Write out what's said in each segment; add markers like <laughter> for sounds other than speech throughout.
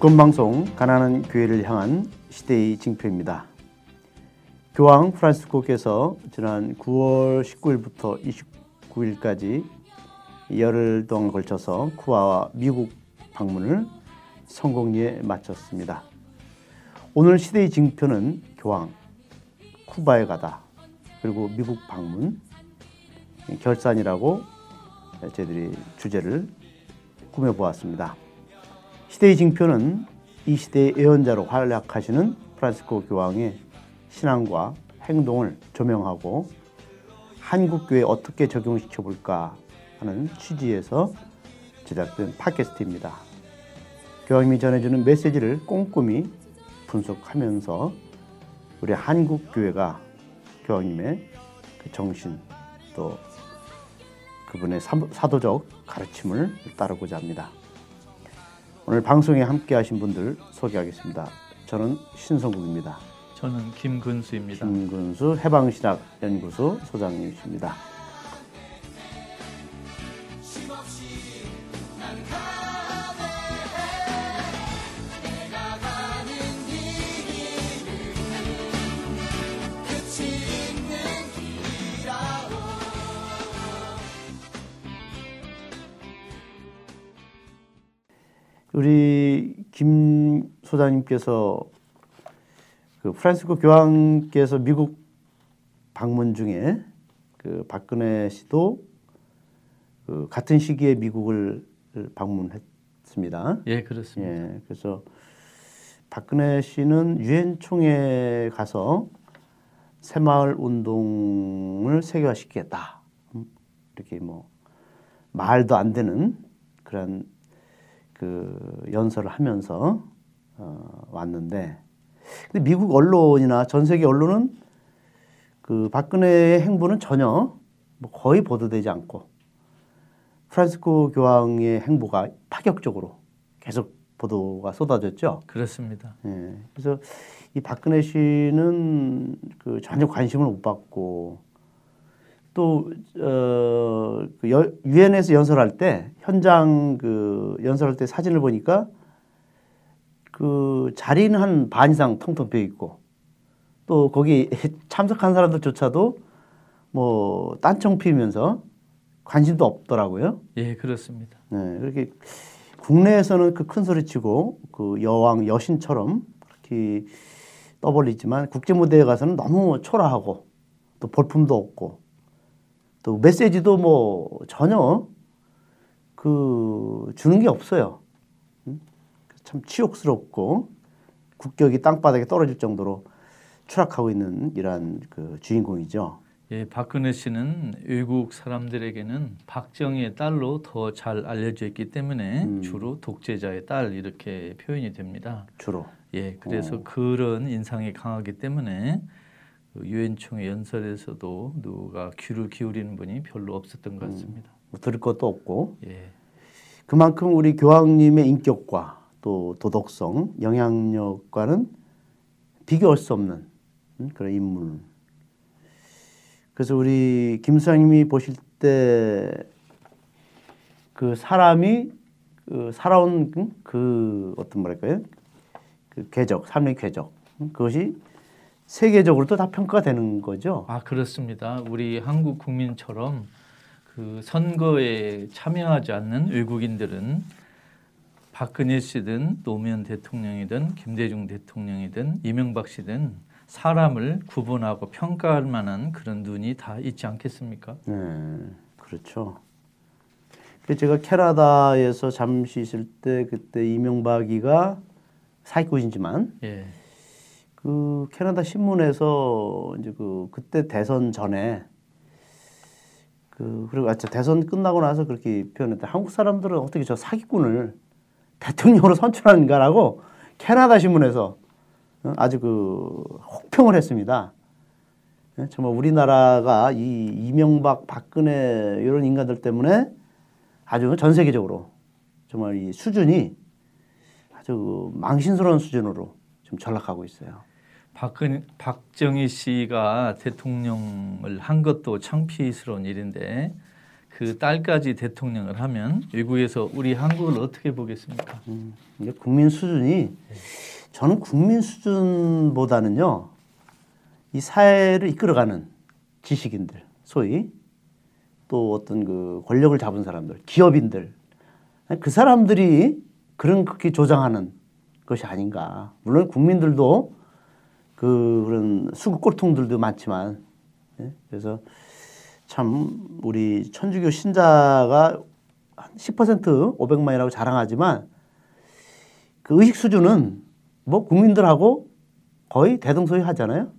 주권방송 가난한 교회를 향한 시대의 징표입니다. 교황 프란시스코께서 지난 9월 19일부터 29일까지 열흘 동안 걸쳐서 쿠바와 미국 방문을 성공리에 마쳤습니다. 오늘 시대의 징표는 교황, 쿠바에 가다, 그리고 미국 방문, 결산이라고 저희들이 주제를 꾸며보았습니다. 시대의 징표는 이 시대의 예언자로 활약하시는 프란시스코 교황의 신앙과 행동을 조명하고 한국 교회에 어떻게 적용시켜 볼까 하는 취지에서 제작된 팟캐스트입니다. 교황님이 전해주는 메시지를 꼼꼼히 분석하면서 우리 한국 교회가 교황님의 그 정신 또 그분의 사도적 가르침을 따르고자 합니다. 오늘 방송에 함께 하신 분들 소개하겠습니다. 저는 신성국입니다. 저는 김근수입니다. 김근수 해방신학 연구소 소장님이십니다. 우리 김 소장님께서 그 프란시스코 교황께서 미국 방문 중에 그 박근혜 씨도 그 같은 시기에 미국을 방문했습니다. 예, 그렇습니다. 예, 그래서 박근혜 씨는 유엔 총회에 가서 새마을 운동을 세계화시키겠다. 음, 이렇게 뭐 말도 안 되는 그런 그 연설을 하면서 어, 왔는데 근데 미국 언론이나 전 세계 언론은 그 박근혜의 행보는 전혀 뭐 거의 보도되지 않고 프란시스코 교황의 행보가 파격적으로 계속 보도가 쏟아졌죠. 그렇습니다. 예. 그래서 이 박근혜 씨는 그 전혀 관심을 못 받고 또 어, 그 유엔에서 연설할 때 현장 그 연설할 때 사진을 보니까 그 자리는 한 반 이상 텅텅 비어 있고 또 거기 <laughs> 참석한 사람들조차도 뭐 딴청 피우면서 관심도 없더라고요. 예, 그렇습니다. 네, 그렇게 국내에서는 그 큰 소리 치고 그 여왕 여신처럼 그렇게 떠벌리지만 국제 무대에 가서는 너무 초라하고 또 볼품도 없고 또 메시지도 뭐 전혀 그 주는 게 없어요. 참 치욕스럽고 국격이 땅바닥에 떨어질 정도로 추락하고 있는 이러한 그 주인공이죠. 예, 박근혜 씨는 외국 사람들에게는 박정희의 딸로 더 잘 알려져 있기 때문에 음. 주로 독재자의 딸 이렇게 표현이 됩니다. 주로. 예, 그래서 오. 그런 인상이 강하기 때문에 그 유엔 총회 연설에서도 누가 귀를 기울이는 분이 별로 없었던 것 같습니다. 음, 뭐 들을 것도 없고. 예. 그만큼 우리 교황님의 인격과 또 도덕성, 영향력과는 비교할 수 없는 그런 인물. 그래서 우리 김수장님이 보실 때 그 사람이 그 살아온 그 어떤 뭐랄까요? 그 궤적, 삶의 궤적. 그것이 세계적으로도 다 평가가 되는 거죠. 아 그렇습니다. 우리 한국 국민처럼 그 선거에 참여하지 않는 외국인들은 박근혜 씨든 노무현 대통령이든 김대중 대통령이든 이명박 씨든 사람을 구분하고 평가할 만한 그런 눈이 다 있지 않겠습니까? 네, 그렇죠. 그 제가 캐나다에서 잠시 있을 때 그때 이명박이가 사기꾼이지만 예. 그 캐나다 신문에서 이제 그 그때 대선 전에 그 그리고 아 대선 끝나고 나서 그렇게 표현했다. 한국 사람들은 어떻게 저 사기꾼을 대통령으로 선출하는가라고 캐나다 신문에서 어, 아주 그 혹평을 했습니다. 예, 정말 우리나라가 이 이명박, 박근혜 이런 인간들 때문에 아주 전 세계적으로 정말 이 수준이 아주 망신스러운 수준으로 좀 전락하고 있어요. 박근 박정희 씨가 대통령을 한 것도 창피스러운 일인데 그그 딸까지 대통령을 하면 외국에서 우리 한국을 어떻게 보겠습니까? 음, 이게 국민 수준이 저는 국민 수준보다는요 이 사회를 이끌어가는 지식인들 소위 또 어떤 그 권력을 잡은 사람들 기업인들 그 사람들이 그런 그렇게 조장하는 것이 아닌가 물론 국민들도 그 그런 수국 꼴통들도 많지만 예? 그래서 참 우리 천주교 신자가 한 10% 500만이라고 자랑하지만 그 의식 수준은 뭐 국민들하고 거의 대등소이 하잖아요.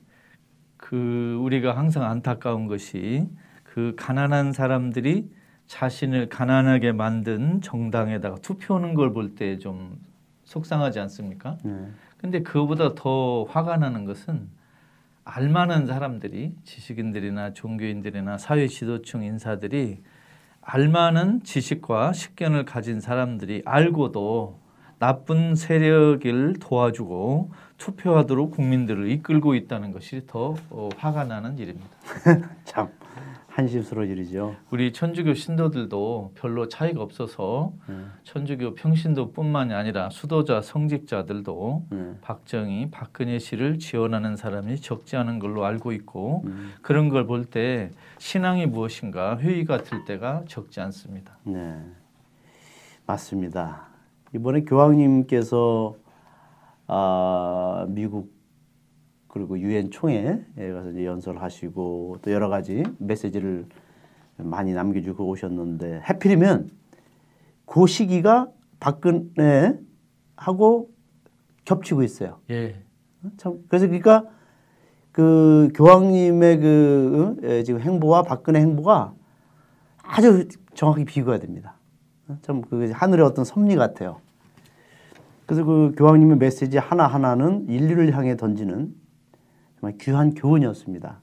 그 우리가 항상 안타까운 것이 그 가난한 사람들이 자신을 가난하게 만든 정당에다가 투표하는 걸 볼 때 좀 속상하지 않습니까? 네. 근데 그거보다 더 화가 나는 것은 알만한 사람들이 지식인들이나 종교인들이나 사회 지도층 인사들이 알만한 지식과 식견을 가진 사람들이 알고도 나쁜 세력을 도와주고 투표하도록 국민들을 이끌고 있다는 것이 더 어, 화가 나는 일입니다. <laughs> 참 한심스러운 일이죠. 우리 천주교 신도들도 별로 차이가 없어서 천주교 평신도뿐만이 아니라 수도자 성직자들도 네. 박정희, 박근혜 씨를 지원하는 사람이 적지 않은 걸로 알고 있고 그런 걸 볼 때 신앙이 무엇인가 회의가 들 때가 적지 않습니다. 네, 맞습니다. 이번에 교황님께서 아, 미국 그리고 유엔 총회에 가서 이제 연설하시고 또 여러 가지 메시지를 많이 남겨주고 오셨는데 하필이면 그 시기가 박근혜 하고 겹치고 있어요. 예, 참 그래서 그러니까 그 교황님의 그 어? 예, 지금 행보와 박근혜 행보가 아주 정확히 비교가 됩니다. 어? 참그 하늘의 어떤 섭리 같아요. 그래서 그 교황님의 메시지 하나 하나는 인류를 향해 던지는 정말 귀한 교훈이었습니다.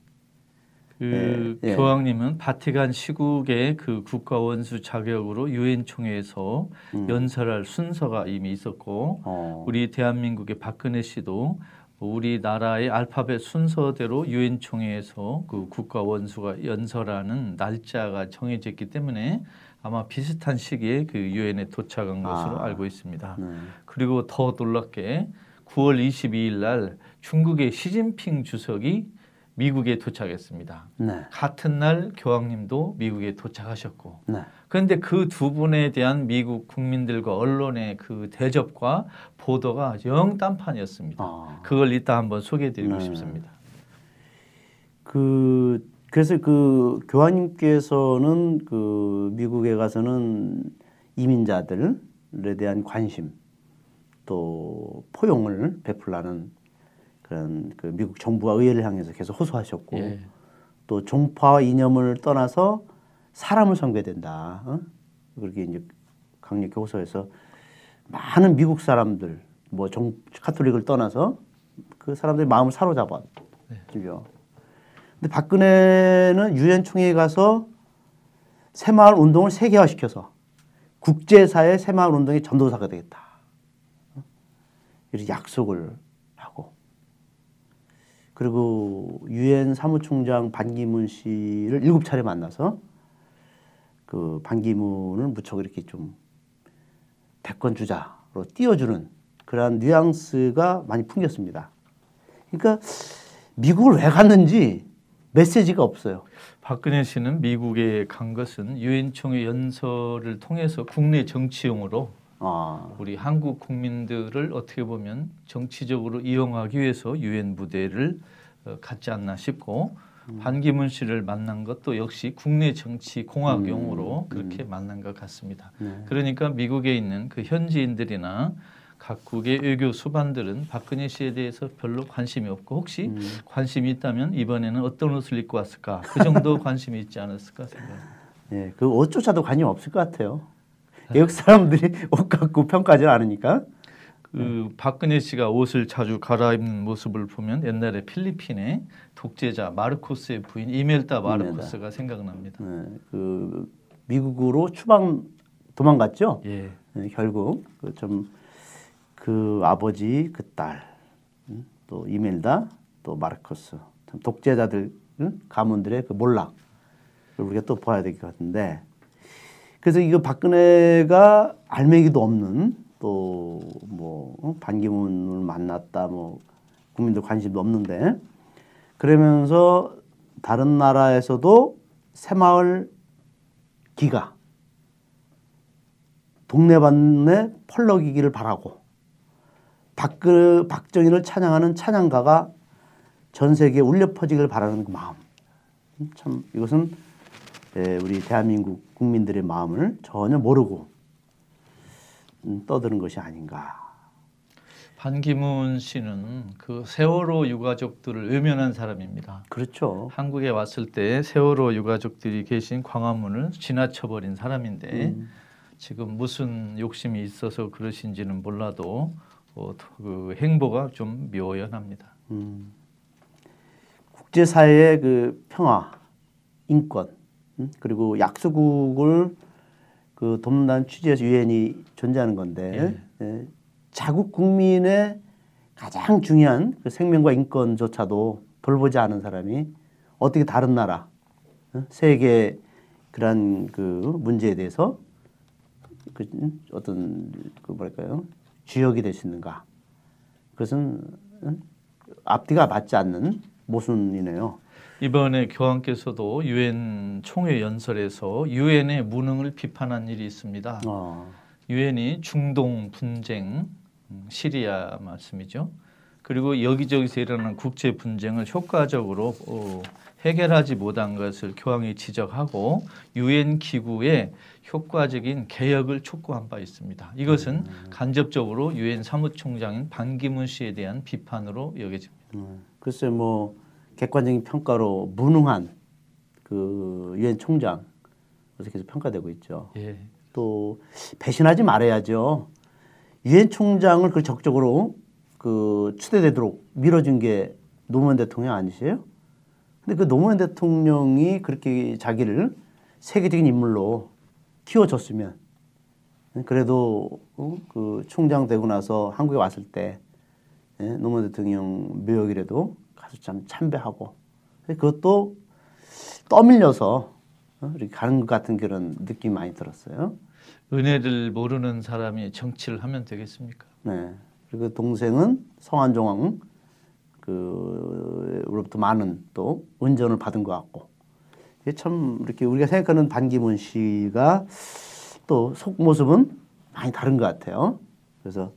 그 예, 예. 교황님은 바티칸 시국의 그 국가 원수 자격으로 유엔 총회에서 연설할 순서가 이미 있었고 어, 우리 대한민국의 박근혜 씨도 우리나라의 알파벳 순서대로 유엔 총회에서 그 국가 원수가 연설하는 날짜가 정해졌기 때문에 아마 비슷한 시기에 그 유엔에 도착한 것으로 아. 알고 있습니다. 네. 그리고 더 놀랍게 9월 22일 날 중국의 시진핑 주석이 미국에 도착했습니다. 네, 같은 날 교황님도 미국에 도착하셨고 네, 그런데 그 두 분에 대한 미국 국민들과 언론의 그 대접과 보도가 영 딴판이었습니다. 아. 그걸 이따 한번 소개해드리고 네. 싶습니다. 그 그래서 그 교황님께서는 그 미국에 가서는 이민자들에 대한 관심 또 포용을 베풀라는 그런 그 미국 정부와 의회를 향해서 계속 호소하셨고 예. 또 종파와 이념을 떠나서 사람을 섬겨야 된다. 어? 그렇게 이제 강력히 호소해서 많은 미국 사람들 뭐 종, 카톨릭을 떠나서 그 사람들의 마음을 사로잡았죠. 근데 박근혜는 유엔 총회에 가서 새마을 운동을 세계화시켜서 국제사회 새마을 운동의 전도사가 되겠다. 어? 이렇게 약속을 그리고 유엔 사무총장 반기문 씨를 일곱 차례 만나서 그 반기문을 무척 이렇게 좀 대권 주자로 띄워주는 그러한 뉘앙스가 많이 풍겼습니다. 그러니까 미국을 왜 갔는지 메시지가 없어요. 박근혜 씨는 미국에 간 것은 유엔 총회 연설을 통해서 국내 정치용으로 아, 우리 한국 국민들을 어떻게 보면 정치적으로 이용하기 위해서 유엔 무대를 어, 갖지 않나 싶고 반기문 씨를 만난 것도 역시 국내 정치 공학용으로 그렇게 만난 것 같습니다. 네. 그러니까 미국에 있는 그 현지인들이나 각국의 외교 수반들은 박근혜 씨에 대해서 별로 관심이 없고 혹시 관심이 있다면 이번에는 어떤 옷을 입고 왔을까 그 정도 <laughs> 관심이 있지 않았을까 생각합니다. 예, 그 옷조차도 관심 없을 것 같아요. <laughs> 외국 사람들이 <laughs> 옷 갖고 평가하지 않으니까. 그 박근혜 씨가 옷을 자주 갈아입는 모습을 보면 옛날에 필리핀의 독재자 마르코스의 부인 이멜다 마르코스가 생각납니다. 네, 그 미국으로 추방 도망갔죠. 예. 네, 결국 그좀그 아버지 그 딸, 음, 또 이멜다, 또 마르코스, 참 독재자들 음, 가문들의 그 몰락 을 우리가 또 봐야 될 것 같은데 그래서 이거 박근혜가 알맹이도 없는 또 뭐 반기문을 만났다 뭐 국민들 관심도 없는데 그러면서 다른 나라에서도 새마을 기가 동네반네 펄럭이기를 바라고 박그 박정희를 찬양하는 찬양가가 전 세계에 울려 퍼지기를 바라는 그 마음. 음, 참 이것은 예, 우리 대한민국 국민들의 마음을 전혀 모르고 음, 떠드는 것이 아닌가. 반기문 씨는 그 세월호 유가족들을 외면한 사람입니다. 그렇죠. 한국에 왔을 때 세월호 유가족들이 계신 광화문을 지나쳐버린 사람인데 음. 지금 무슨 욕심이 있어서 그러신지는 몰라도 어, 그 행보가 좀 묘연합니다. 음. 국제사회의 그 평화, 인권, 음? 그리고 약소국을 그 돕는다는 취지에서 유엔이 존재하는 건데 예, 자국 국민의 가장 중요한 그 생명과 인권조차도 돌보지 않은 사람이 어떻게 다른 나라, 어? 세계 그런 그 문제에 대해서 그 음, 어떤 그 뭐랄까요 주역이 될 수 있는가? 그것은 음, 앞뒤가 맞지 않는 모순이네요. 이번에 교황께서도 유엔 총회 연설에서 유엔의 무능을 비판한 일이 있습니다. 어. 유엔이 중동 분쟁, 음, 시리아 말씀이죠. 그리고 여기저기서 일어나는 국제 분쟁을 효과적으로 어, 해결하지 못한 것을 교황이 지적하고 유엔 기구의 효과적인 개혁을 촉구한 바 있습니다. 이것은 간접적으로 유엔 사무총장인 반기문 씨에 대한 비판으로 여겨집니다. 음, 글쎄 뭐 객관적인 평가로 무능한 그 유엔 총장 그래서 계속 평가되고 있죠. 예. 또 배신하지 말아야죠. 유엔 총장을 그 적극적으로 그 추대되도록 밀어준 게 노무현 대통령 아니세요? 근데 그 노무현 대통령이 그렇게 자기를 세계적인 인물로 키워줬으면 그래도 어? 그 총장 되고 나서 한국에 왔을 때 예? 노무현 대통령 묘역이라도 가서 참 참배하고 그것도 떠밀려서 어? 이렇게 가는 것 같은 그런 느낌이 많이 들었어요. 은혜를 모르는 사람이 정치를 하면 되겠습니까? 네. 그리고 동생은 성한종왕 그로부터 많은 또 은전을 받은 것 같고 참 이렇게 우리가 생각하는 반기문 씨가 또 속모습은 많이 다른 것 같아요. 그래서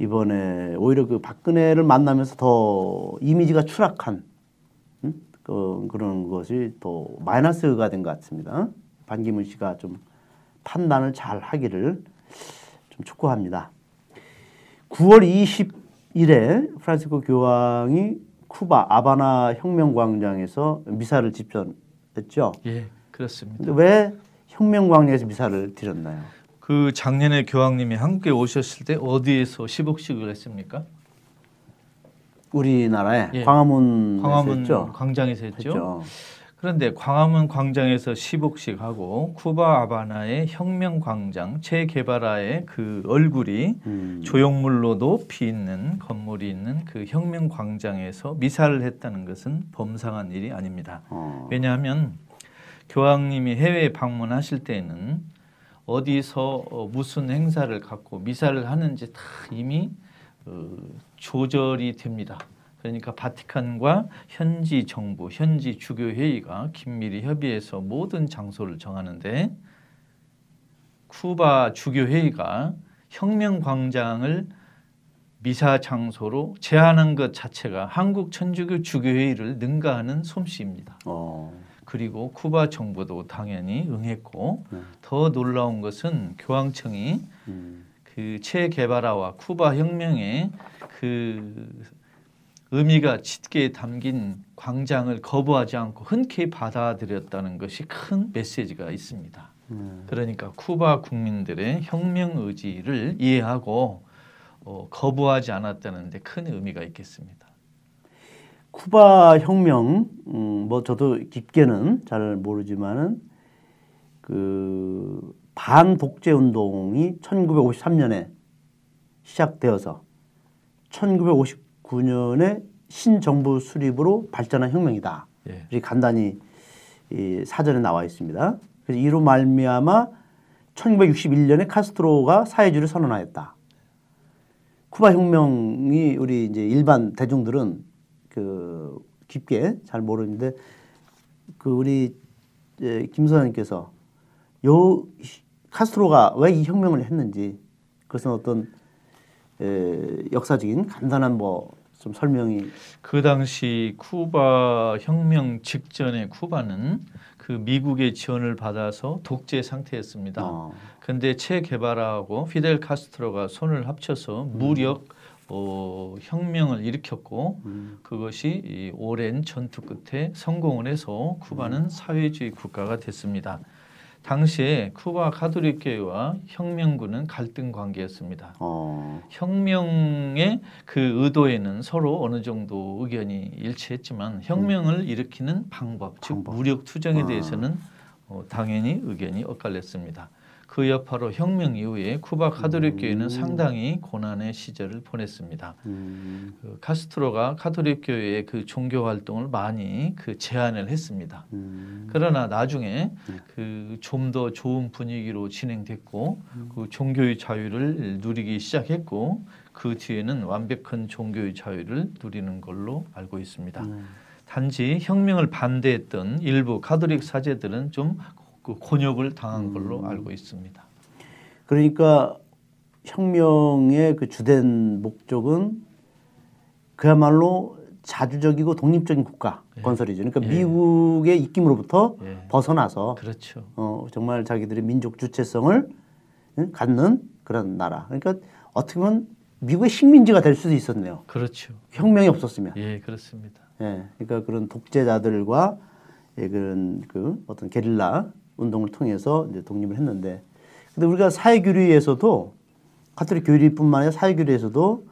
이번에 오히려 그 박근혜를 만나면서 더 이미지가 추락한 음? 그, 그런 것이 또 마이너스가 된 것 같습니다. 반기문 씨가 좀 판단을 잘 하기를 좀 촉구합니다. 9월 20일에 프란시스코 교황이 쿠바 아바나 혁명 광장에서 미사를 집전했죠. 예, 그렇습니다. 왜 혁명 광장에서 미사를 드렸나요? 그 작년에 교황님이 한국에 오셨을 때 어디에서 시복식을 했습니까? 우리나라에 예. 광화문 광화문 했죠. 광장에서 했죠. 했죠. 그런데 광화문 광장에서 시복식하고 쿠바 아바나의 혁명 광장 체게바라의 그 얼굴이 음. 조형물로 높이 있는 건물이 있는 그 혁명 광장에서 미사를 했다는 것은 범상한 일이 아닙니다. 어. 왜냐하면 교황님이 해외 방문하실 때는 어디서 어, 무슨 행사를 갖고 미사를 하는지 다 이미 어, 조절이 됩니다. 그러니까 바티칸과 현지 정부, 현지 주교 회의가 긴밀히 협의해서 모든 장소를 정하는데 쿠바 주교 회의가 혁명 광장을 미사 장소로 제한한 것 자체가 한국 천주교 주교 회의를 능가하는 솜씨입니다. 어. 그리고 쿠바 정부도 당연히 응했고 네. 더 놀라운 것은 교황청이 음. 그 체게바라와 쿠바 혁명의 그 의미가 짙게 담긴 광장을 거부하지 않고 흔쾌히 받아들였다는 것이 큰 메시지가 있습니다. 음. 그러니까 쿠바 국민들의 혁명 의지를 이해하고 어, 거부하지 않았다는 데 큰 의미가 있겠습니다. 쿠바 혁명, 음, 뭐 저도 깊게는 잘 모르지만은 그 반독재 운동이 1953년에 시작되어서 1959년에 신정부 수립으로 발전한 혁명이다. 예. 이렇게 간단히 이 사전에 나와 있습니다. 그래서 이로 말미암아 1961년에 카스트로가 사회주의를 선언하였다. 쿠바 혁명이 우리 이제 일반 대중들은 그 깊게 잘 모르는데 그 우리 이제 김 소장님께서 요 카스트로가 왜 이 혁명을 했는지 그것은 어떤 에, 역사적인 간단한 뭐 좀 설명이 그 당시 쿠바 혁명 직전에 쿠바는 그 미국의 지원을 받아서 독재 상태였습니다. 어, 근데 체 게바라하고 피델 카스트로가 손을 합쳐서 음. 무력 어, 혁명을 일으켰고 음. 그것이 이 오랜 전투 끝에 성공을 해서 쿠바는 음. 사회주의 국가가 됐습니다. 당시에 쿠바 가톨릭 교회와 혁명군은 갈등 관계였습니다. 어, 혁명의 그 의도에는 서로 어느 정도 의견이 일치했지만 혁명을 일으키는 방법, 즉 음. 방법. 무력 투쟁에 아. 대해서는 어, 당연히 의견이 엇갈렸습니다. 그 여파로 혁명 이후에 쿠바 카톨릭 교회는 상당히 고난의 시절을 보냈습니다. 음, 그 카스트로가 카톨릭 교회의 그 종교 활동을 많이 그 제한을 했습니다. 음, 그러나 나중에 그 좀 더 좋은 분위기로 진행됐고 그 종교의 자유를 누리기 시작했고 그 뒤에는 완벽한 종교의 자유를 누리는 걸로 알고 있습니다. 음. 단지 혁명을 반대했던 일부 카톨릭 사제들은 좀 그 곤욕을 당한 걸로 알고 있습니다. 그러니까 혁명의 그 주된 목적은 그야말로 자주적이고 독립적인 국가 예. 건설이죠. 그러니까 예. 미국의 입김으로부터 예. 벗어나서 그렇죠. 어, 정말 자기들의 민족 주체성을 응? 갖는 그런 나라. 그러니까 어떻게 보면 미국의 식민지가 될 수도 있었네요. 그렇죠. 혁명이 없었으면. 예, 그렇습니다. 예, 그러니까 그런 독재자들과 예, 그런 그 어떤 게릴라 운동을 통해서 이제 독립을 했는데, 근데 우리가 사회교류에서도 카톨릭 교리뿐만 아니라 사회교류에서도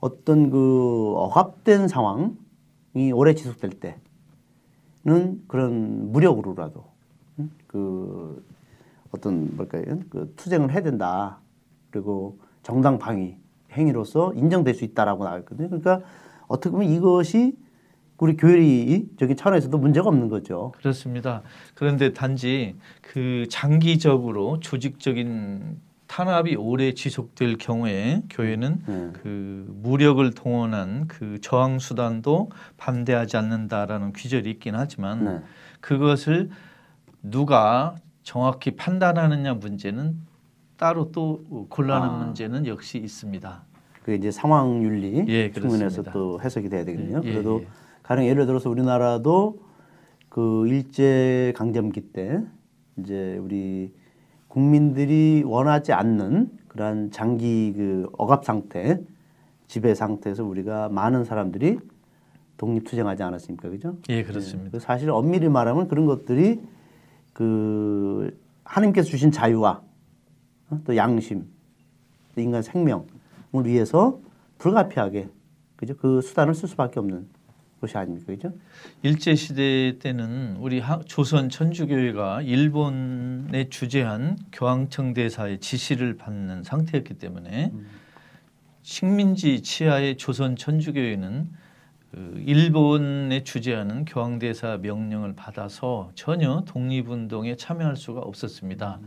어떤 그 억압된 상황이 오래 지속될 때는 그런 무력으로라도 응? 그 어떤 뭘까요? 그 투쟁을 해야 된다. 그리고 정당 방위 행위로서 인정될 수 있다라고 나왔거든요. 그러니까 어떻게 보면 이것이 우리 교리적인 차원에서도 문제가 없는 거죠. 그렇습니다. 그런데 단지 그 장기적으로 조직적인 탄압이 오래 지속될 경우에 교회는 네. 그 무력을 동원한 그 저항 수단도 반대하지 않는다라는 규절이 있긴 하지만 네. 그것을 누가 정확히 판단하느냐 문제는 따로 또 곤란한 아. 문제는 역시 있습니다. 그 이제 상황 윤리 예, 측면에서. 또 해석이 돼야 되거든요. 예, 예, 그래도 예. 가령 예를 들어서 우리나라도 그 일제 강점기 때 이제 우리 국민들이 원하지 않는 그러한 장기 그 억압 상태, 지배 상태에서 우리가 많은 사람들이 독립 투쟁하지 않았습니까, 그죠? 예, 그렇습니다. 그 사실 엄밀히 말하면 그런 것들이 그 하나님께서 주신 자유와 어? 또 양심, 또 인간 생명을 위해서 불가피하게 그죠? 그 수단을 쓸 수밖에 없는 것이 아닙니까, 그죠? 일제 시대 때는 우리 하- 조선 천주교회가 일본에 주재한 교황청 대사의 지시를 받는 상태였기 때문에 식민지 치하의 조선 천주교회는 그 일본에 주재하는 교황대사 명령을 받아서 전혀 독립운동에 참여할 수가 없었습니다.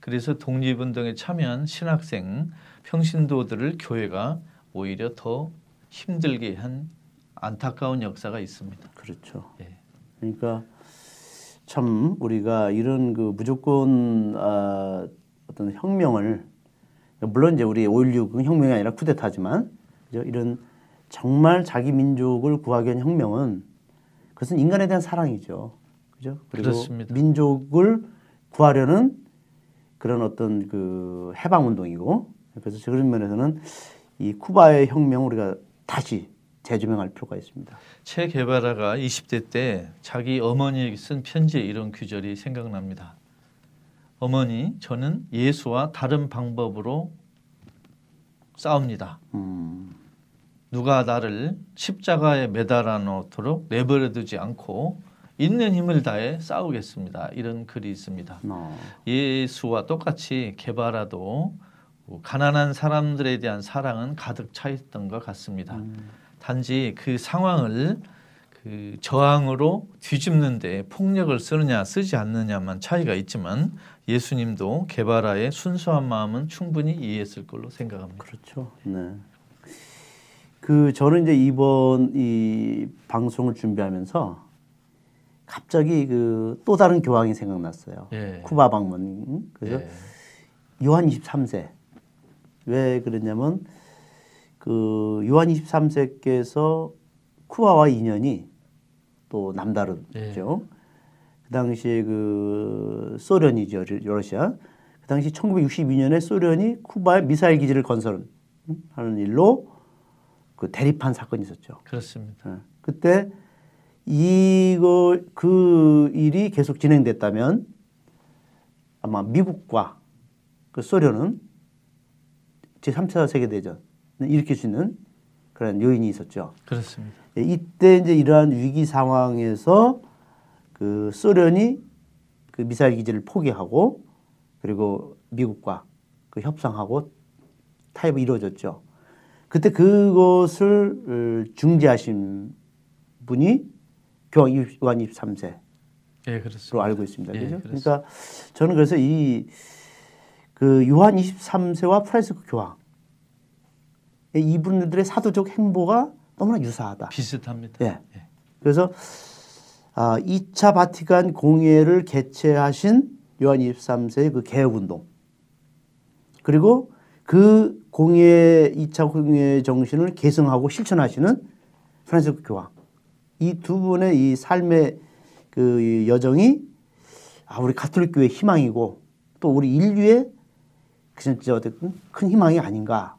그래서 독립운동에 참여한 신학생, 평신도들을 교회가 오히려 더 힘들게 한 안타까운 역사가 있습니다. 그렇죠. 예. 그러니까 참 우리가 이런 그 무조건 아, 어떤 혁명을 물론 이제 우리 5.16은 혁명이 아니라 쿠데타지만 그죠? 이런 정말 자기 민족을 구하기 위한 혁명은 그것은 인간에 대한 사랑이죠. 그죠? 그리고 그렇습니다. 민족을 구하려는 그런 어떤 그 해방 운동이고 그래서 그런 면에서는 이 쿠바의 혁명 우리가 다시 재조명할 필요가 있습니다. 체 게바라가 20대 때 자기 어머니에게 쓴 편지에 이런 규절이 생각납니다. 어머니, 저는 예수와 다른 방법으로 싸웁니다. 음, 누가 나를 십자가에 매달아 놓도록 내버려 두지 않고 있는 힘을 다해 싸우겠습니다. 이런 글이 있습니다. 어. 예수와 똑같이 게바라도 가난한 사람들에 대한 사랑은 가득 차 있던 것 같습니다. 단지 그 상황을 그 저항으로 뒤집는데 폭력을 쓰느냐 쓰지 않느냐만 차이가 있지만 예수님도 개바라의 순수한 마음은 충분히 이해했을 걸로 생각합니다. 그렇죠. 네. 그 저는 이제 이번 이 방송을 준비하면서 갑자기 그 또 다른 교황이 생각났어요. 예. 쿠바 방문. 그래서 예. 요한 23세. 왜 그랬냐면 그 요한 23세께서 쿠바와 인연이 또 남다르죠. 그 당시에 그 소련이죠, 러시아. 그 당시 1962년에 소련이 쿠바에 미사일 기지를 건설하는 일로 그 대립한 사건이 있었죠. 그렇습니다. 예. 그때 이거 그 일이 계속 진행됐다면 아마 미국과 그 소련은 제 3차 세계 대전을 일으킬 수 있는 그런 요인이 있었죠. 그렇습니다. 예, 이때 이제 이러한 위기 상황에서 그 소련이 그 미사일 기지를 포기하고 그리고 미국과 그 협상하고 타협이 이루어졌죠. 그때 그것을 어, 중재하신 분이 교황 요한 23세로 예, 그렇습니다. 알고 있습니다. 예, 그죠? 그렇습니다. 그러니까 저는 그래서 이 그 요한 23세와 프란시스코 교황 이분들의 사도적 행보가 너무나 유사하다. 비슷합니다. 예. 그래서 아, 2차 바티칸 공회를 개최하신 요한 23세의 그 개혁 운동 그리고 그 공회 2차 공회 정신을 계승하고 실천하시는 프란시스코 교황 이 두 분의 이 삶의 그 여정이 아, 우리 가톨릭 교회 희망이고 또 우리 인류의 그 진짜 어쨌든 큰 희망이 아닌가.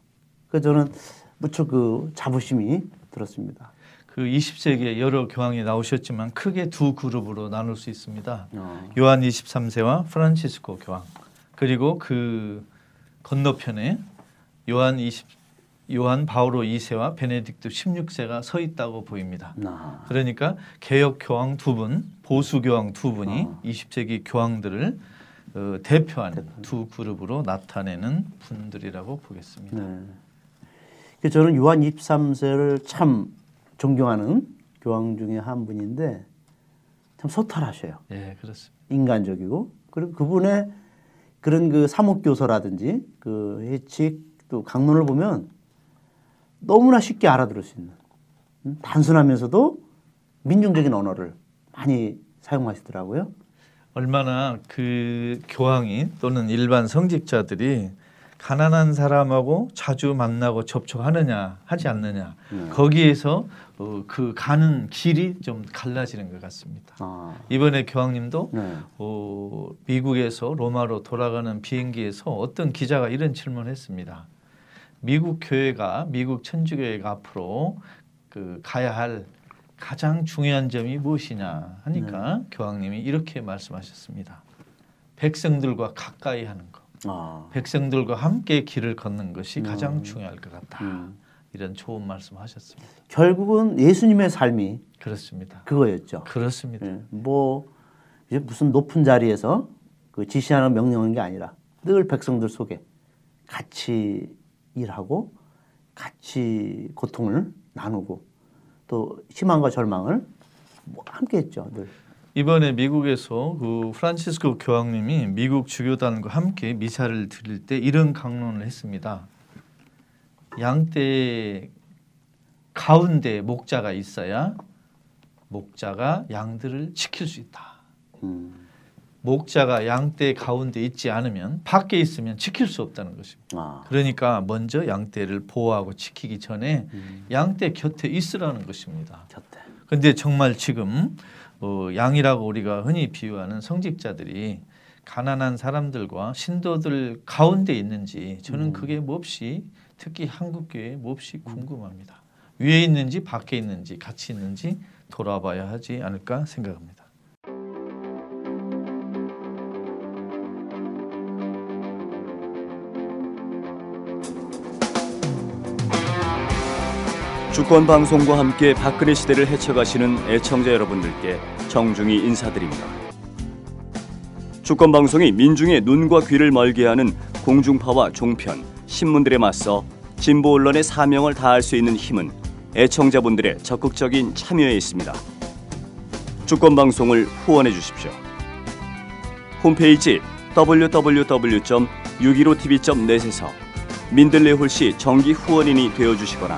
그래서 저는 무척 그 자부심이 들었습니다. 그 20세기에 여러 교황이 나오셨지만 크게 두 그룹으로 나눌 수 있습니다. 어. 요한 23세와 프란치스코 교황 그리고 그 건너편에 요한 20 요한 바오로 2세와 베네딕트 16세가 서 있다고 보입니다. 나. 그러니까 개혁 교황 두 분, 보수 교황 두 분이 20세기 교황들을 어, 대표하는 두 그룹으로 나타내는 분들이라고 보겠습니다. 네. 그 저는 요한 23세를 참 존경하는 교황 중에 한 분인데 참 소탈하셔요. 예, 그렇습니다. 인간적이고 그리고 그분의 그런 그 사목교서라든지 그 해칙 또 강론을 보면 너무나 쉽게 알아들을 수 있는 음, 단순하면서도 민중적인 언어를 많이 사용하시더라고요. 얼마나 그 교황이 또는 일반 성직자들이 가난한 사람하고 자주 만나고 접촉하느냐 하지 않느냐 거기에서 어, 그 가는 길이 좀 갈라지는 것 같습니다. 아, 이번에 교황님도 네. 어, 미국에서 로마로 돌아가는 비행기에서 어떤 기자가 이런 질문을 했습니다. 미국 교회가 미국 천주교회가 앞으로 그 가야 할 가장 중요한 점이 무엇이냐 하니까 교황님이 이렇게 말씀하셨습니다. 백성들과 가까이 하는 것, 아, 백성들과 함께 길을 걷는 것이 가장 중요할 것 같다. 음. 이런 좋은 말씀하셨습니다. 결국은 예수님의 삶이 그렇습니다. 그거였죠. 그렇습니다. 예, 뭐 이제 무슨 높은 자리에서 그 지시하는 명령하는 게 아니라 늘 백성들 속에 같이 일하고 같이 고통을 나누고 또 희망과 절망을 뭐 함께 했죠. 늘. 이번에 미국에서 그 프란치스코 교황님이 미국 주교단과 함께 미사를 드릴 때 이런 강론을 했습니다. 양떼 가운데 목자가 있어야 목자가 양들을 지킬 수 있다. 음, 목자가 양떼 가운데 있지 않으면 밖에 있으면 지킬 수 없다는 것입니다. 아, 그러니까 먼저 양떼를 보호하고 지키기 전에 양떼 곁에 있으라는 것입니다. 곁에. 근데 정말 지금 어, 양이라고 우리가 흔히 비유하는 성직자들이 가난한 사람들과 신도들 가운데 있는지 저는 그게 몹시 특히 한국 교회 몹시 궁금합니다. 위에 있는지 밖에 있는지 같이 있는지 돌아봐야 하지 않을까 생각합니다. 주권 방송과 함께 박근혜 시대를 헤쳐가시는 애청자 여러분들께 정중히 인사드립니다. 주권 방송이 민중의 눈과 귀를 멀게 하는 공중파와 종편, 신문들에 맞서 진보 언론의 사명을 다할 수 있는 힘은 애청자분들의 적극적인 참여에 있습니다. 주권 방송을 후원해 주십시오. 홈페이지 www.615tv.net에서 민들레 홀씨 정기 후원인이 되어 주시거나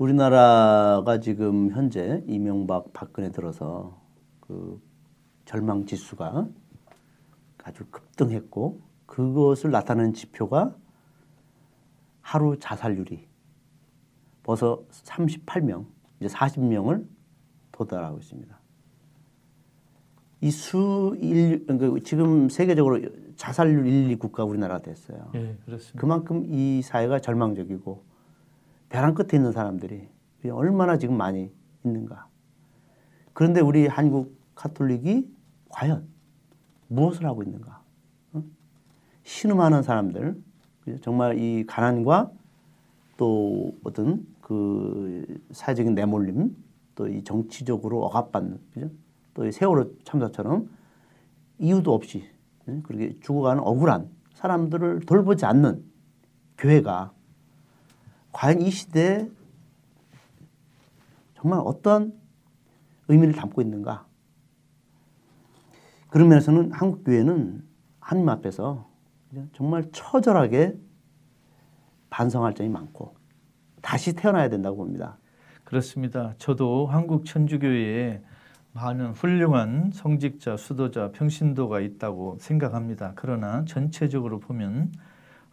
우리나라가 지금 현재 이명박 박근혜 들어서 그 절망 지수가 아주 급등했고 그것을 나타내는 지표가 하루 자살률이 벌써 38명, 이제 40명을 도달하고 있습니다. 이 수, 일, 그러니까 지금 세계적으로 자살률 1, 2 국가 우리나라가 됐어요. 예, 그렇습니다. 그만큼 이 사회가 절망적이고 벼랑 끝에 있는 사람들이 얼마나 지금 많이 있는가. 그런데 우리 한국 카톨릭이 과연 무엇을 하고 있는가? 어? 신음하는 사람들, 정말 이 가난과 또 어떤 그 사회적인 내몰림, 또 이 정치적으로 억압받는, 그죠? 또 이 세월호 참사처럼 이유도 없이 그렇게 죽어가는 억울한 사람들을 돌보지 않는 교회가 과연 이 시대에 정말 어떤 의미를 담고 있는가? 그런 면에서는 한국 교회는 하나님 앞에서 정말 처절하게 반성할 점이 많고 다시 태어나야 된다고 봅니다. 그렇습니다. 저도 한국 천주교회에 많은 훌륭한 성직자, 수도자, 평신도가 있다고 생각합니다. 그러나 전체적으로 보면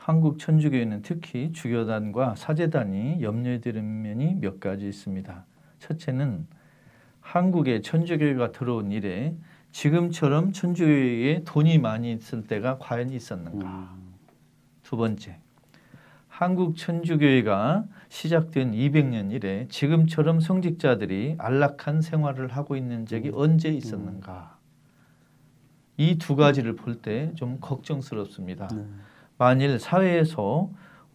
한국 천주교회는 특히 주교단과 사제단이 염려해 드는 면이 몇 가지 있습니다. 첫째는 한국에 천주교회가 들어온 이래 지금처럼 천주교회에 돈이 많이 있을 때가 과연 있었는가? 두 번째, 한국 천주교회가 시작된 200년 이래 지금처럼 성직자들이 안락한 생활을 하고 있는 적이 언제 있었는가? 이 두 가지를 볼 때 좀 걱정스럽습니다. 만일 사회에서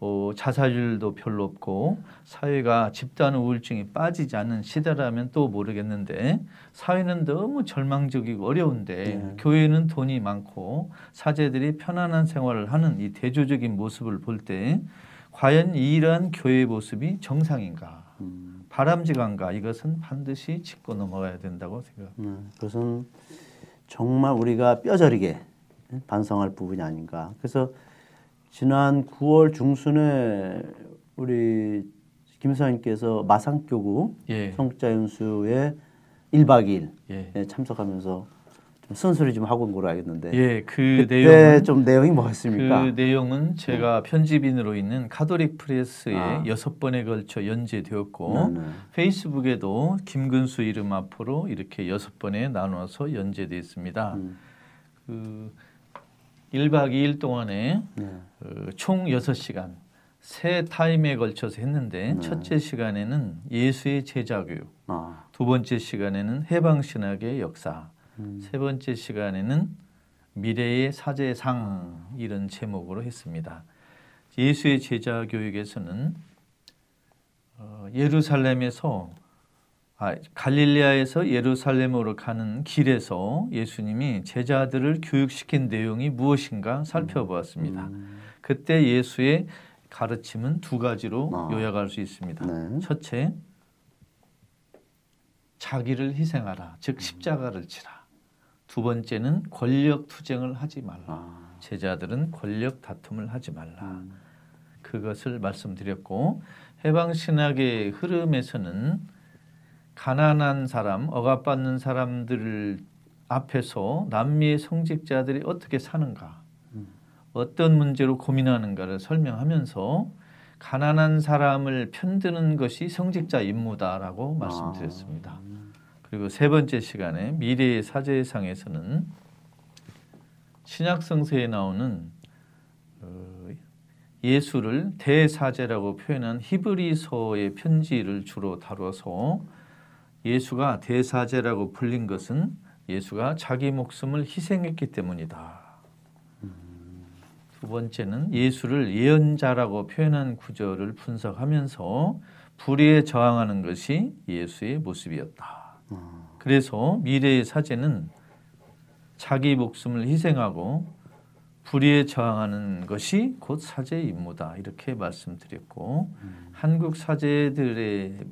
어, 자살률도 별로 없고 사회가 집단 우울증이 빠지지 않는 시대라면 또 모르겠는데 사회는 너무 절망적이고 어려운데 네. 교회는 돈이 많고 사제들이 편안한 생활을 하는 이 대조적인 모습을 볼 때 과연 이러한 교회의 모습이 정상인가 바람직한가 이것은 반드시 짚고 넘어가야 된다고 생각합니다. 음, 그것은 정말 우리가 뼈저리게 반성할 부분이 아닌가. 그래서 지난 9월 중순에 우리 김사님께서 마산교구 예. 성자 연수에 1박 2일 예. 참석하면서 좀 쓴소리 좀 하고 온 걸로 알겠는데 예, 그 내용은 좀 내용이 뭐였습니까? 그 내용은 제가 편집인으로 있는 카톨릭 프레스에 아. 여섯 번에 걸쳐 연재되었고 네, 네. 페이스북에도 김근수 이름 앞으로 이렇게 여섯 번에 나눠서 연재되어 있습니다. 음. 그 1박 2일 동안에 네. 어, 총 6시간 세 타임에 걸쳐서 했는데 네. 첫째 시간에는 예수의 제자 교육, 아, 두 번째 시간에는 해방 신학의 역사, 음. 세 번째 시간에는 미래의 사제상 이런 제목으로 했습니다. 예수의 제자 교육에서는 어, 예루살렘에서 아, 갈릴레아에서 예루살렘으로 가는 길에서 예수님이 제자들을 교육시킨 내용이 무엇인가 살펴보았습니다. 음. 그때 예수의 가르침은 두 가지로 아. 요약할 수 있습니다. 네. 첫째, 자기를 희생하라, 즉 십자가를 치라. 두 번째는 권력 투쟁을 하지 말라. 아, 제자들은 권력 다툼을 하지 말라. 음. 그것을 말씀드렸고 해방 신학의 흐름에서는 가난한 사람, 억압받는 사람들 앞에서 남미의 성직자들이 어떻게 사는가, 어떤 문제로 고민하는가를 설명하면서 가난한 사람을 편드는 것이 성직자 임무다라고 말씀드렸습니다. 그리고 세 번째 시간에 미래의 사제상에서는 신약 성서에 나오는 어, 예수를 대사제라고 표현한 히브리서의 편지를 주로 다뤄서 예수가 대사제라고 불린 것은 예수가 자기 목숨을 희생했기 때문이다. 두 번째는 예수를 예언자라고 표현한 구절을 분석하면서 불의에 저항하는 것이 예수의 모습이었다. 그래서 미래의 사제는 자기 목숨을 희생하고 불의에 저항하는 것이 곧 사제의 임무다 이렇게 말씀드렸고 한국 사제들의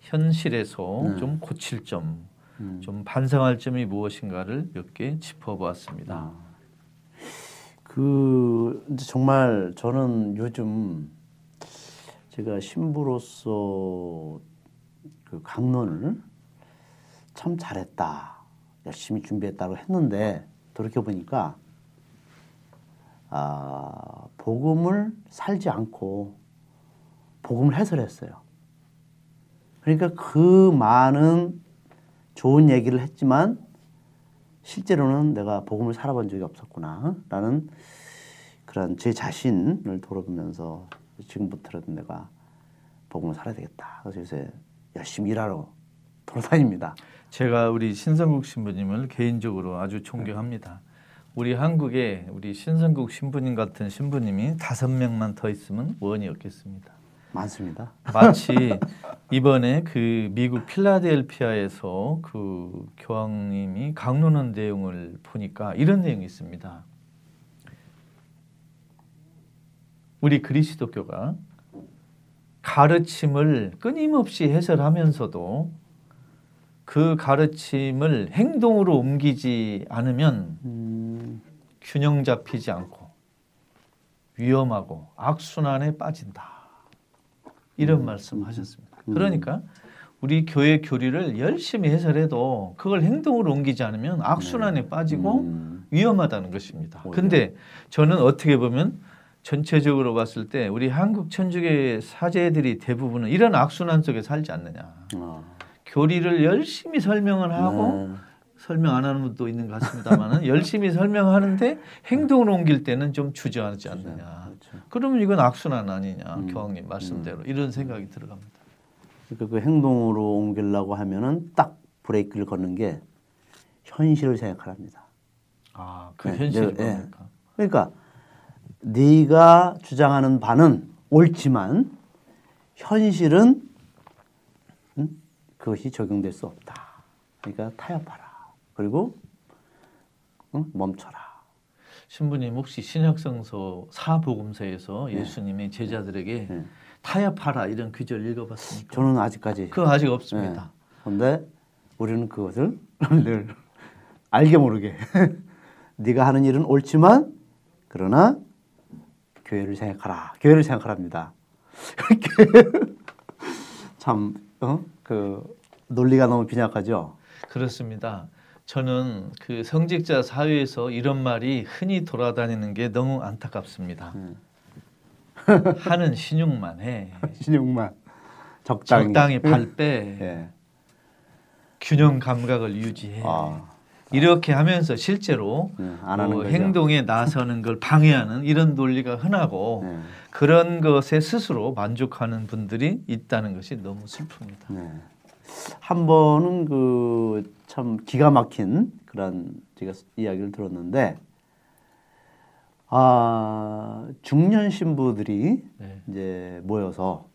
현실에서 네. 좀 고칠 점, 음. 좀 반성할 점이 무엇인가를 몇 개 짚어보았습니다. 그 이제 정말 저는 요즘 제가 신부로서 그 강론을 참 잘했다 열심히 준비했다고 했는데 돌이켜 보니까 아 복음을 살지 않고 복음을 해설했어요. 그러니까 그 많은 좋은 얘기를 했지만 실제로는 내가 복음을 살아본 적이 없었구나 라는 그런 제 자신을 돌아보면서 지금부터라도 내가 복음을 살아야 되겠다. 그래서 요새 열심히 일하러 돌아다닙니다. 제가 우리 신성국 신부님을 개인적으로 아주 존경합니다. 우리 한국에 우리 신성국 신부님 같은 신부님이 다섯 명만 더 있으면 원이 없겠습니다. 많습니다. 마치 이번에 그 미국 필라델피아에서 그 교황님이 강론한 내용을 보니까 이런 내용이 있습니다. 우리 그리스도교가 가르침을 끊임없이 해설하면서도 그 가르침을 행동으로 옮기지 않으면 음, 균형 잡히지 않고 위험하고 악순환에 빠진다. 이런 말씀하셨습니다. 그러니까 우리 교회 교리를 열심히 해설해도 그걸 행동으로 옮기지 않으면 악순환에 빠지고 음, 위험하다는 것입니다. 근데 저는 어떻게 보면 전체적으로 봤을 때 우리 한국 천주교 사제들이 대부분은 이런 악순환 속에 살지 않느냐. 어, 교리를 열심히 설명을 하고 네. 설명 안 하는 분도 있는 것 같습니다만은 열심히 설명하는데 행동으로 옮길 때는 좀 주저하지 않느냐. 그러면 이건 악순환 아니냐, 음. 교황님 말씀대로 이런 생각이 들어갑니다. 그러니까 그 행동으로 옮기려고 하면은 딱 브레이크를 걷는 게 현실을 생각하랍니다. 아, 그 네, 현실이 네, 네. 그러니까 네가 주장하는 바는 옳지만 현실은 음? 그것이 적용될 수 없다. 그러니까 타협하라. 그리고 응? 멈춰라. 신부님 혹시 신약성서 사복음서에서 예수님이 제자들에게 네. 타협하라 이런 규절 읽어봤습니까? 저는 아직까지 그거 아직 없습니다. 그런데 우리는 그것을 <laughs> 늘 알게 모르게 <laughs> 네가 하는 일은 옳지만 그러나 교회를 생각하라. 교회를 생각하랍니다. <laughs> 참그 논리가 너무 빈약하죠. 그렇습니다. 저는 그 성직자 사회에서 이런 말이 흔히 돌아다니는 게 너무 안타깝습니다. 음. <laughs> 하는 신용만 해. <laughs> 신용만 적당히. 적당히 발 빼. 예. 균형 감각을 유지해. 아, 이렇게 하면서 실제로 네, 뭐. 행동에 나서는 걸 방해하는 이런 논리가 흔하고 네. 그런 것에 스스로 만족하는 분들이 있다는 것이 너무 슬픕니다. 네. 한 번은 그 참 기가 막힌 그런 제가 이야기를 들었는데 아 중년 신부들이 네. 이제 모여서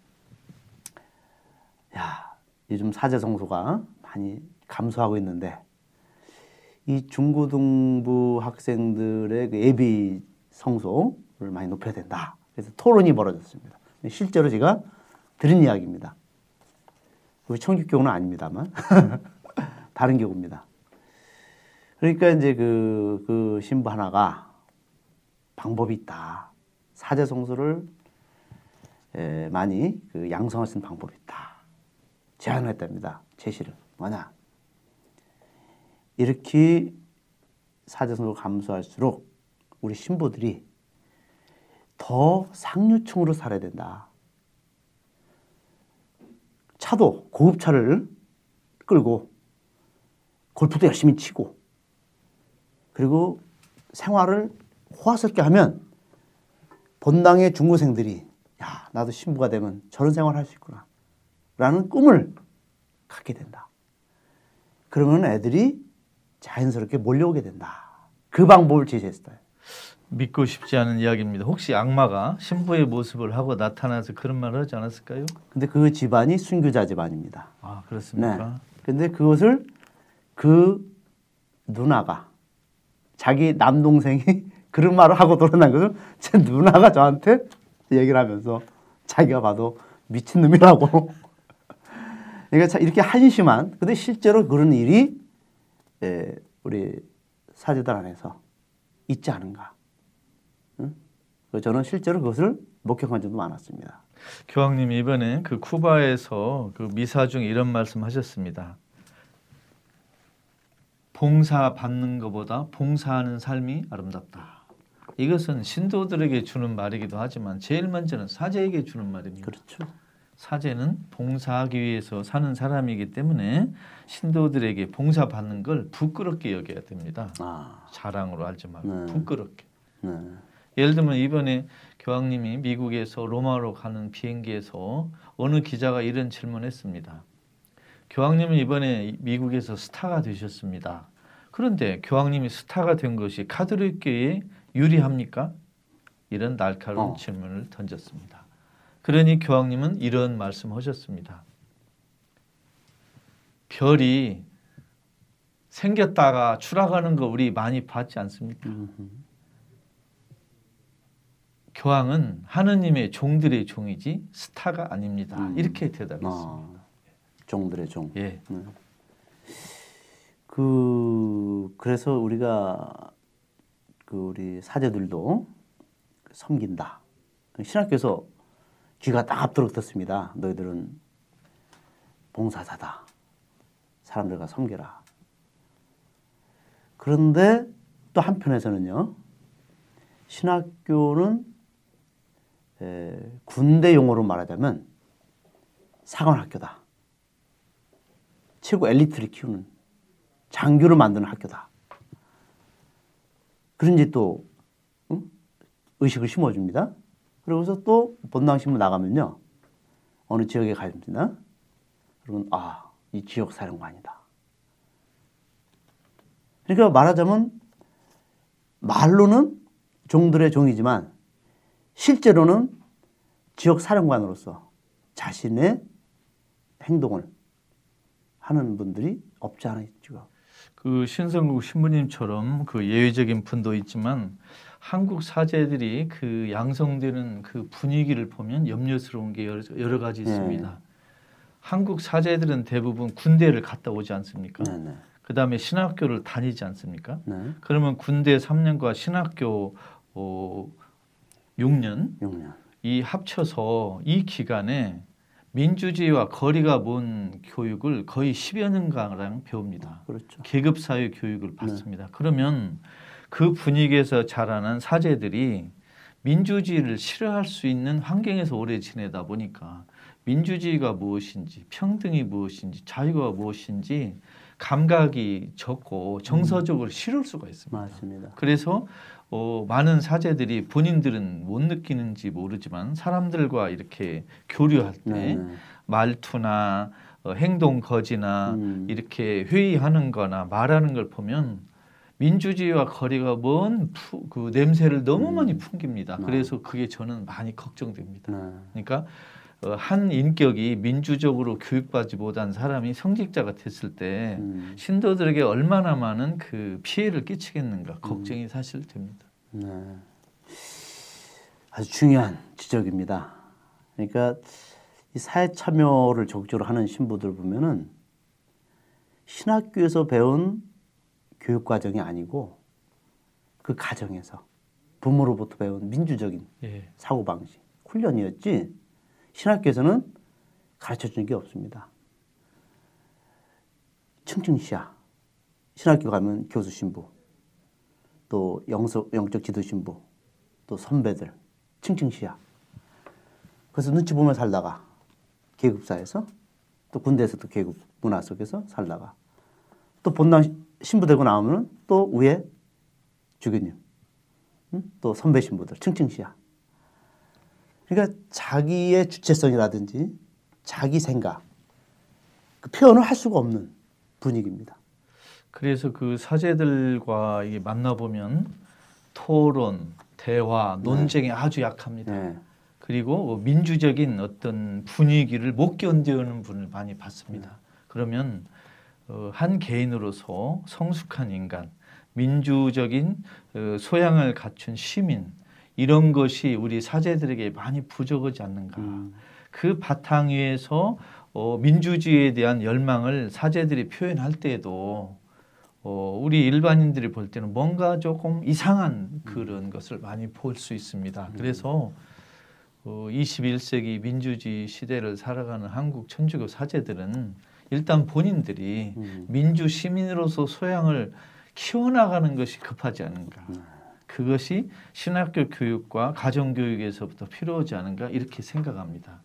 야 요즘 사제 성소가 많이 감소하고 있는데 이 중고등부 학생들의 그 예비 성소를 많이 높여야 된다. 그래서 토론이 벌어졌습니다. 실제로 제가 들은 이야기입니다. 우리 청주교는 아닙니다만 <laughs> 다른 교구입니다. 그러니까 이제 그, 그 신부 하나가 방법이 있다. 사제 성소를 에, 많이 그 양성할 수 있는 방법이 있다. 제안을 했답니다. 제시를 뭐냐? 이렇게 사제 성소가 감소할수록 우리 신부들이 더 상류층으로 살아야 된다. 차도 고급차를 끌고 골프도 열심히 치고 그리고 생활을 호화스럽게 하면 본당의 중고생들이 야 나도 신부가 되면 저런 생활을 할 수 있구나 라는 꿈을 갖게 된다. 그러면 애들이 자연스럽게 몰려오게 된다. 그 방법을 제시했어요. 믿고 싶지 않은 이야기입니다. 혹시 악마가 신부의 모습을 하고 나타나서 그런 말을 하지 않았을까요? 근데 그 집안이 순교자 집안입니다. 아 네. 그렇습니까? 근데 그것을 그 누나가 자기 남동생이 <laughs> 그런 말을 하고 돌아난 것을 제 누나가 저한테 얘기를 하면서 자기가 봐도 미친놈이라고. <laughs> 그러니까 자- 이렇게 한심한 근데 실제로 그런 일이 에, 우리 사제들 안에서 있지 않은가. 응? 저는 실제로 그것을 목격한 적도 많았습니다. 교황님 이번에 그 쿠바에서 그 미사 중에 이런 말씀하셨습니다. 봉사 받는 것보다 봉사하는 삶이 아름답다. 이것은 신도들에게 주는 말이기도 하지만 제일 먼저는 사제에게 주는 말입니다. 그렇죠. 사제는 봉사하기 위해서 사는 사람이기 때문에 신도들에게 봉사 받는 걸 부끄럽게 여겨야 됩니다. 아, 자랑으로 알지 말고 네. 부끄럽게. 네. 예를 들면 이번에 교황님이 미국에서 로마로 가는 비행기에서 어느 기자가 이런 질문했습니다. 교황님은 이번에 미국에서 스타가 되셨습니다. 그런데 교황님이 스타가 된 것이 카톨릭교에 유리합니까? 이런 날카로운 어. 질문을 던졌습니다. 그러니 교황님은 이런 말씀하셨습니다. 별이 생겼다가 추락하는 거 우리 많이 봤지 않습니까? 교황은 하느님의 종들의 종이지 스타가 아닙니다. 음. 이렇게 대답했습니다. 아, 종들의 종. 예, 그 그래서 우리가 그 우리 사제들도 섬긴다. 신학교에서 귀가 딱 앞도록 듣습니다. 너희들은 봉사자다. 사람들과 섬겨라. 그런데 또 한편에서는요. 신학교는 에, 군대 용어로 말하자면 사관학교다. 최고 엘리트를 키우는 장교를 만드는 학교다. 그런지 또 응? 의식을 심어줍니다. 그러고서 또 본당신문 나가면요. 어느 지역에 가입니다. 그러면 아, 이 지역 사령관이다. 그러니까 말하자면 말로는 종들의 종이지만 실제로는 지역 사령관으로서 자신의 행동을 하는 분들이 없지 않아 있죠. 그 신성국 신부님처럼 그 예외적인 분도 있지만 한국 사제들이 그 양성되는 그 분위기를 보면 염려스러운 게 여러, 여러 가지 있습니다. 한국 사제들은 대부분 군대를 갔다 오지 않습니까? 네 네. 그 다음에 신학교를 다니지 않습니까? 네. 그러면 군대 3년과 신학교 어, 6년 6년. 이 합쳐서 이 기간에 민주주의와 거리가 먼 교육을 거의 10여 년간 배웁니다. 그렇죠. 계급 사회 교육을 받습니다. 그러면 그 분위기에서 자라난 사제들이 민주주의를 싫어할 수 있는 환경에서 오래 지내다 보니까 민주주의가 무엇인지 평등이 무엇인지 자유가 무엇인지 감각이 적고 정서적으로 싫을 수가 있습니다. 맞습니다. 그래서 어, 많은 사제들이 본인들은 못 느끼는지 모르지만 사람들과 이렇게 교류할 때 네. 말투나 어, 행동 거지나 음. 이렇게 회의하는 거나 말하는 걸 보면 민주주의와 거리가 먼 그 냄새를 너무 음. 많이 풍깁니다. 네. 그래서 그게 저는 많이 걱정됩니다. 네. 그러니까 어, 한 인격이 민주적으로 교육받지 못한 사람이 성직자가 됐을 때 음. 신도들에게 얼마나 많은 그 피해를 끼치겠는가 걱정이 사실 됩니다. 네. 아주 중요한 지적입니다. 그러니까 이 사회 참여를 적극적으로 하는 신부들 보면은 신학교에서 배운 교육 과정이 아니고 그 가정에서 부모로부터 배운 민주적인 예. 사고 방식, 훈련이었지 신학교에서는 가르쳐 주는 게 없습니다. 층층시야. 신학교 가면 교수 신부, 또 영서, 영적 지도 신부, 또 선배들, 층층시야. 그래서 눈치 보며 살다가 계급사에서 또 군대에서도 계급 문화 속에서 살다가 또 본당 신부 되고 나오면 또 위에 주교님, 응? 또 선배 신부들, 층층시야. 그러니까 자기의 주체성이라든지 자기 생각 그 표현을 할 수가 없는 분위기입니다. 그래서 그 사제들과 만나 보면 토론, 대화, 논쟁이 아주 약합니다. 네. 그리고 민주적인 어떤 분위기를 못 견디는 분을 많이 봤습니다. 그러면 어, 한 개인으로서 성숙한 인간, 민주적인 어, 소양을 갖춘 시민 이런 것이 우리 사제들에게 많이 부족하지 않는가. 음. 그 바탕 위에서 어, 민주주의에 대한 열망을 사제들이 표현할 때에도 어, 우리 일반인들이 볼 때는 뭔가 조금 이상한 그런 것을 많이 볼 수 있습니다. 그래서 어, 21세기 민주주의 시대를 살아가는 한국 천주교 사제들은 일단 본인들이 음. 민주 시민으로서 소양을 키워나가는 것이 급하지 않은가. 그것이 신학교 교육과 가정 교육에서부터 필요하지 않은가 이렇게 생각합니다.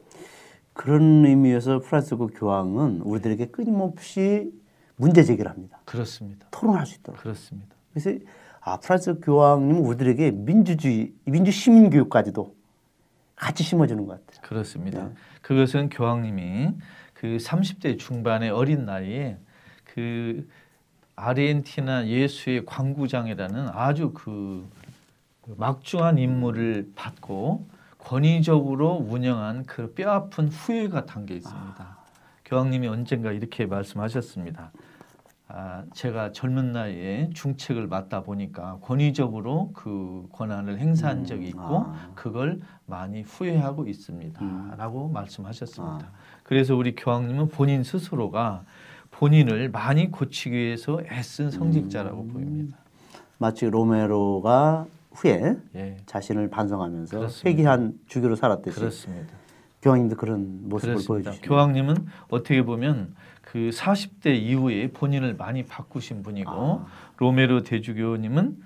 그런 의미에서 프란스코 교황은 우리들에게 끊임없이 문제 제기를 합니다. 그렇습니다. 토론할 수 있도록. 그렇습니다. 그래서 아 프란스 교황님은 우리들에게 민주주의, 민주 시민 교육까지도 같이 심어주는 것 같아요. 그렇습니다. 네. 그것은 교황님이 그 30대 중반의 어린 나이에 그 아르헨티나 예수의 광구장이라는 아주 그 막중한 임무를 받고 권위적으로 운영한 그 뼈아픈 후회가 담겨 있습니다. 교황님이 언젠가 이렇게 말씀하셨습니다. 아, 제가 젊은 나이에 중책을 맡다 보니까 권위적으로 그 권한을 행사한 적이 있고 아. 그걸 많이 후회하고 있습니다. 음. 라고 말씀하셨습니다. 아. 그래서 우리 교황님은 본인 스스로가 본인을 많이 고치기 위해서 애쓴 성직자라고 음. 보입니다. 마치 로메로가 후에 예. 자신을 반성하면서 그렇습니다. 회개한 주교로 살았듯이 그렇습니다. 교황님도 그런 모습을. 보여주시죠. 교황님은 어떻게 보면 그 40대 이후에 본인을 많이 바꾸신 분이고 아. 로메로 대주교님은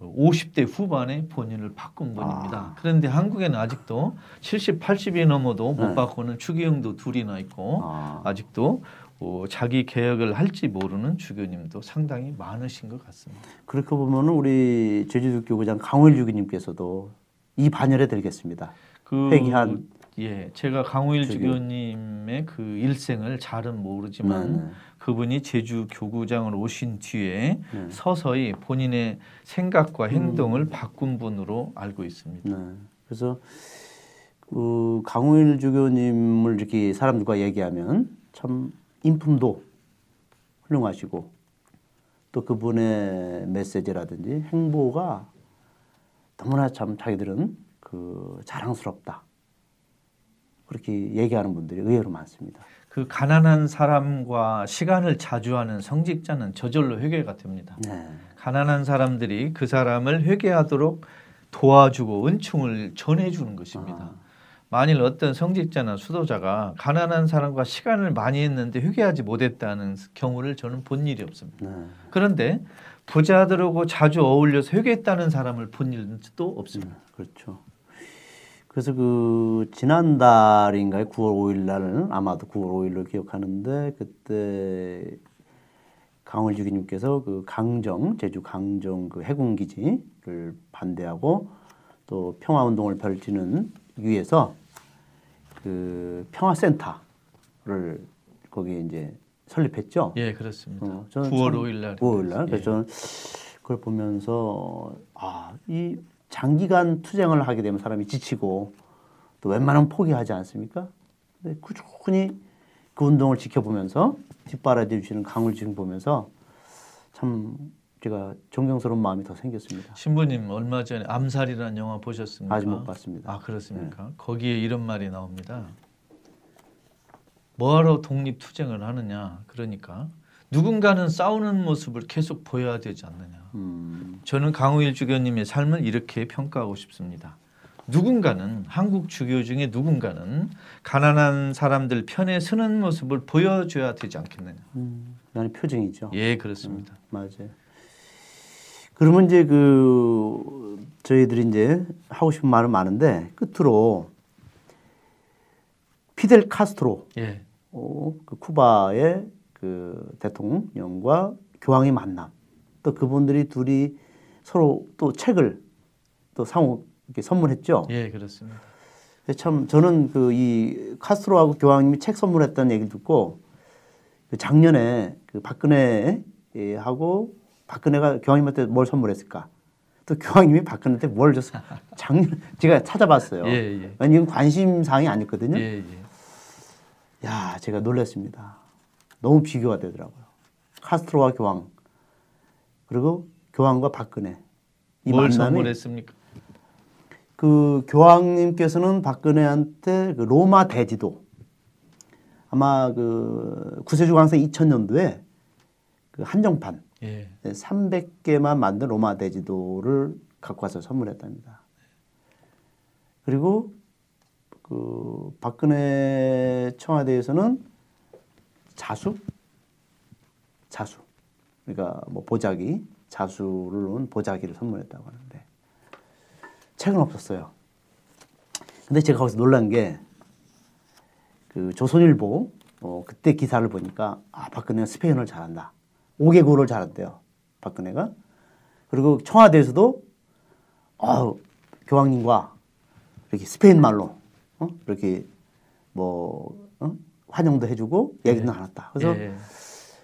50대 후반에 본인을 바꾼 분입니다. 아. 그런데 한국에는 아직도 70, 80이 넘어도 못 네. 바꾸는 추기형도 둘이나 있고 아. 아직도 어, 자기 개혁을 할지 모르는 주교님도 상당히 많으신 것 같습니다. 그렇게 보면은 우리 제주도 교구장 강호일 주교님께서도 이 반열에 들겠습니다. 그 회귀한 예, 제가 강우일 주교. 주교님의 그 일생을 잘은 모르지만 네, 네. 그분이 제주 교구장을 오신 뒤에 네. 서서히 본인의 생각과 행동을 바꾼 분으로 알고 있습니다. 네. 그래서 그 강우일 주교님을 이렇게 사람들과 얘기하면 참 인품도 훌륭하시고 또 그분의 메시지라든지 행보가 너무나 참 자기들은 그 자랑스럽다. 그렇게 얘기하는 분들이 의외로 많습니다. 그 가난한 사람과 시간을 자주 하는 성직자는 저절로 회개가 됩니다. 네. 가난한 사람들이 그 사람을 회개하도록 도와주고 은총을 전해주는 것입니다. 아. 만일 어떤 성직자나 수도자가 가난한 사람과 시간을 많이 했는데 회개하지 못했다는 경우를 저는 본 일이 없습니다. 네. 그런데 부자들하고 자주 어울려서 회개했다는 사람을 본 일도 없습니다. 그렇죠. 그래서 그 지난달인가요? 9월 5일 날은 아마도 9월 5일로 기억하는데 그때 강월 주기님께서 그 강정 제주 강정 그 해군 기지를 반대하고 또 평화 운동을 펼치는 위해서 그 평화센터를 거기 이제 설립했죠. 예, 그렇습니다. 어, 저는 9월 참- 5일 날. 5일 날. 예. 그래서 저는 그걸 보면서 아, 이 장기간 투쟁을 하게 되면 사람이 지치고 또 웬만하면 포기하지 않습니까? 근데 꾸준히 그 운동을 지켜보면서 뒷바라지 주시는 강을 지금 보면서 참 제가 존경스러운 마음이 더 생겼습니다. 신부님 얼마 전에 암살이라는 영화 보셨습니까? 아직 못 봤습니다. 네. 아 그렇습니까? 거기에 이런 말이 나옵니다. 뭐하러 독립 투쟁을 하느냐? 그러니까 누군가는 싸우는 모습을 계속 보여야 되지 않느냐. 음, 저는 강우일 주교님의 삶을 이렇게 평가하고 싶습니다. 누군가는 한국 주교 중에 누군가는 가난한 사람들 편에 서는 모습을 보여줘야 되지 않겠느냐. 음, 나는 표정이죠. 예, 그렇습니다. 맞아요. 그러면 이제 그 저희들이 이제 하고 싶은 말은 많은데 끝으로 피델 카스트로 예, 어, 그 쿠바의 그 대통령과 교황의 만남 또 그분들이 둘이 서로 또 책을 또 상호 이렇게 선물했죠. 예, 그렇습니다. 참 저는 그 이 카스트로하고 교황님이 책 선물했다는 얘기를 듣고 그 작년에 그 박근혜 예, 하고 박근혜가 교황님한테 뭘 선물했을까? 또 교황님이 박근혜한테 뭘 줬어? 작년 제가 찾아봤어요. 예, 예. 아니 이건 관심 사항이 아니거든요. 예, 예. 야, 제가 놀랐습니다. 너무 비교가 되더라고요. 카스트로와 교황 그리고 교황과 박근혜 이 뭘 선물했습니까? 그 교황님께서는 박근혜한테 그 로마 대지도 아마 그 구세주 강사 2000년도에 그 한정판 예. 300개만 만든 로마 대지도를 갖고 와서 선물했답니다. 그리고 그 박근혜 청와대에서는 자수, 자수, 그러니까 뭐 보자기, 자수를 놓은 보자기를 선물했다고 하는데 책은 없었어요. 근데 제가 거기서 놀란 게 그 조선일보 어, 그때 기사를 보니까 아 박근혜가 스페인어를 잘한다. 5개국어를 잘한대요. 박근혜가. 그리고 청와대에서도 어, 교황님과 이렇게 스페인 말로 어? 이렇게 뭐 어? 환영도 해주고 얘기도 나눴다. 그래서 예.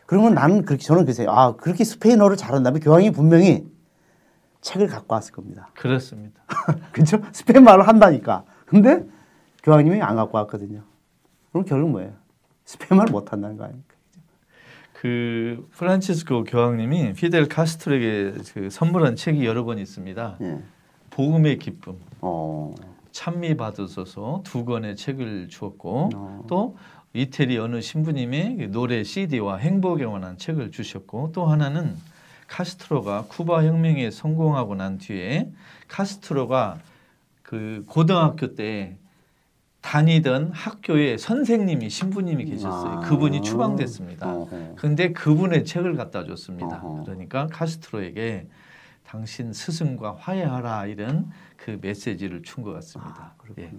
그러면 나는 그렇게 저는 그래서 아 그렇게 스페인어를 잘한다면 교황이 분명히 책을 갖고 왔을 겁니다. 그렇습니다. <laughs> 그렇죠? 스페인 말을 한다니까. 근데 교황님이 안 갖고 왔거든요. 그럼 결국 뭐예요? 스페인 말 못 한다는 거 아닙니까? 그 프란치스코 교황님이 피델 카스트로에게 그 선물한 책이 여러 권 있습니다. 예. 복음의 기쁨, 어. 찬미 받으소서 두 권의 책을 주었고 어. 또 이태리 어느 신부님의 그 노래 CD와 행복에 관한 책을 주셨고 또 하나는 카스트로가 쿠바 혁명에 성공하고 난 뒤에 카스트로가 그 고등학교 때 다니던 학교에 선생님이 신부님이 계셨어요. 아. 그분이 추방됐습니다. 어허. 근데 그분의 책을 갖다 줬습니다. 어허. 그러니까 카스트로에게 당신 스승과 화해하라 이런 그 메시지를 준 것 같습니다. 예.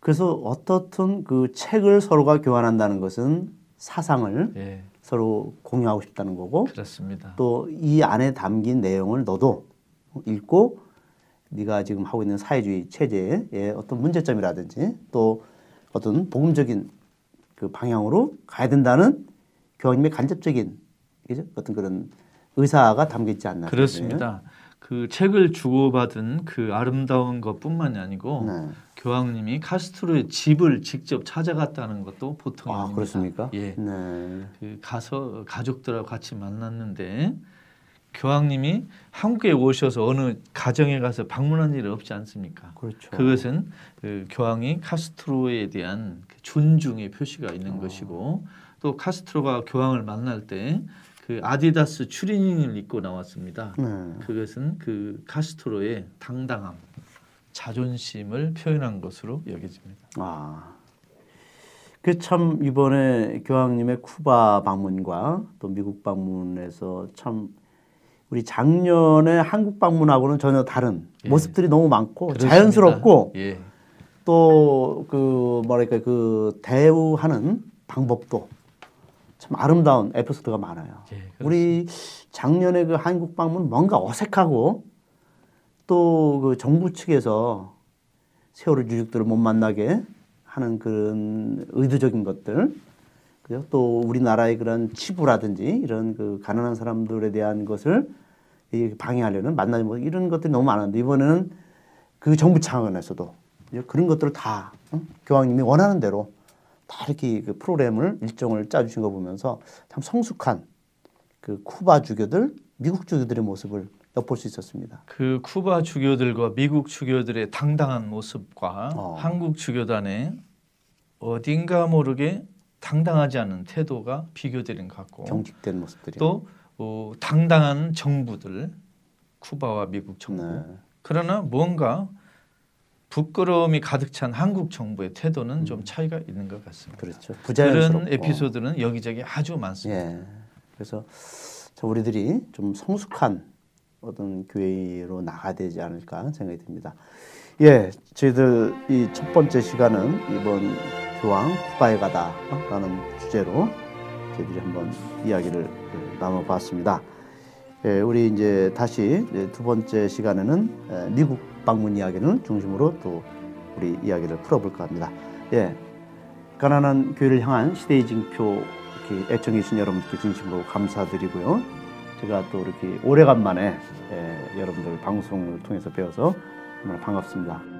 그래서 어떻든 그 책을 서로가 교환한다는 것은 사상을 예, 서로 공유하고 싶다는 거고 그렇습니다. 또 이 안에 담긴 내용을 너도 읽고 네가 지금 하고 있는 사회주의 체제의 어떤 문제점이라든지 또 어떤 복음적인 그 방향으로 가야 된다는 교황님의 간접적인 그죠? 어떤 그런 의사가 담겨 있지 않나. 그렇습니다. 그 책을 주고받은 그 아름다운 것뿐만이 아니고 네. 교황님이 카스트로의 집을 직접 찾아갔다는 것도 보통이 아 아닙니다. 그렇습니까? 예. 네. 그 가서 가족들하고 같이 만났는데 교황님이 한국에 오셔서 어느 가정에 가서 방문한 일이 없지 않습니까? 그렇죠. 그것은 그 교황이 카스트로에 대한 그 존중의 표시가 어. 있는 것이고 또 카스트로가 교황을 만날 때 그 아디다스 추리닝을 입고 나왔습니다. 네. 그것은 그 카스트로의 당당함, 자존심을 표현한 것으로 여겨집니다. 아. 그참 이번에 교황님의 쿠바 방문과 또 미국 방문에서 참 우리 작년에 한국 방문하고는 전혀 다른 예. 모습들이 너무 많고 그렇습니다. 자연스럽고 예, 또그 뭐랄까 그 대우하는 방법도 참 아름다운 에피소드가 많아요. 예. 우리 작년에 그 한국 방문 뭔가 어색하고 또 그 정부 측에서 세월호 유족들을 못 만나게 하는 그런 의도적인 것들 그죠? 또 우리나라의 그런 치부라든지 이런 그 가난한 사람들에 대한 것을 이 방해하려는 만나지 뭐 이런 것들이 너무 많은데 이번에는 그 정부 차원에서도 그런 것들을 다 응? 교황님이 원하는 대로 다 이렇게 그 프로그램을 일정을 짜주신 거 보면서 참 성숙한 그 쿠바 주교들, 미국 주교들의 모습을 엿볼 수 있었습니다. 그 쿠바 주교들과 미국 주교들의 당당한 모습과 어. 한국 주교단의 어딘가 모르게 당당하지 않은 태도가 비교되는 것 같고 경직된 모습들이. 또 어, 당당한 정부들 쿠바와 미국 정부 네. 그러나 뭔가 부끄러움이 가득 찬 한국 정부의 태도는 좀 차이가 있는 것 같습니다. 그렇죠. 부자연스럽고. 그런 에피소드는 여기저기 아주 많습니다. 예. 그래서 참 우리들이 좀 성숙한 어떤 교회로 나가야 되지 않을까 생각이 듭니다. 예, 저희들 이 첫 번째 시간은 이번 교황 쿠바에 가다라는 주제로 저희들이 한번 이야기를 그 나눠봤습니다. 예, 우리 이제 다시 두 번째 시간에는 에, 미국 방문 이야기를 중심으로 또 우리 이야기를 풀어볼까 합니다. 예, 가난한 교회를 향한 시대의 징표 이렇게 애청해주신 여러분들께 진심으로 감사드리고요. 제가 또 이렇게 오래간만에 예, 여러분들 방송을 통해서 배워서 정말 반갑습니다.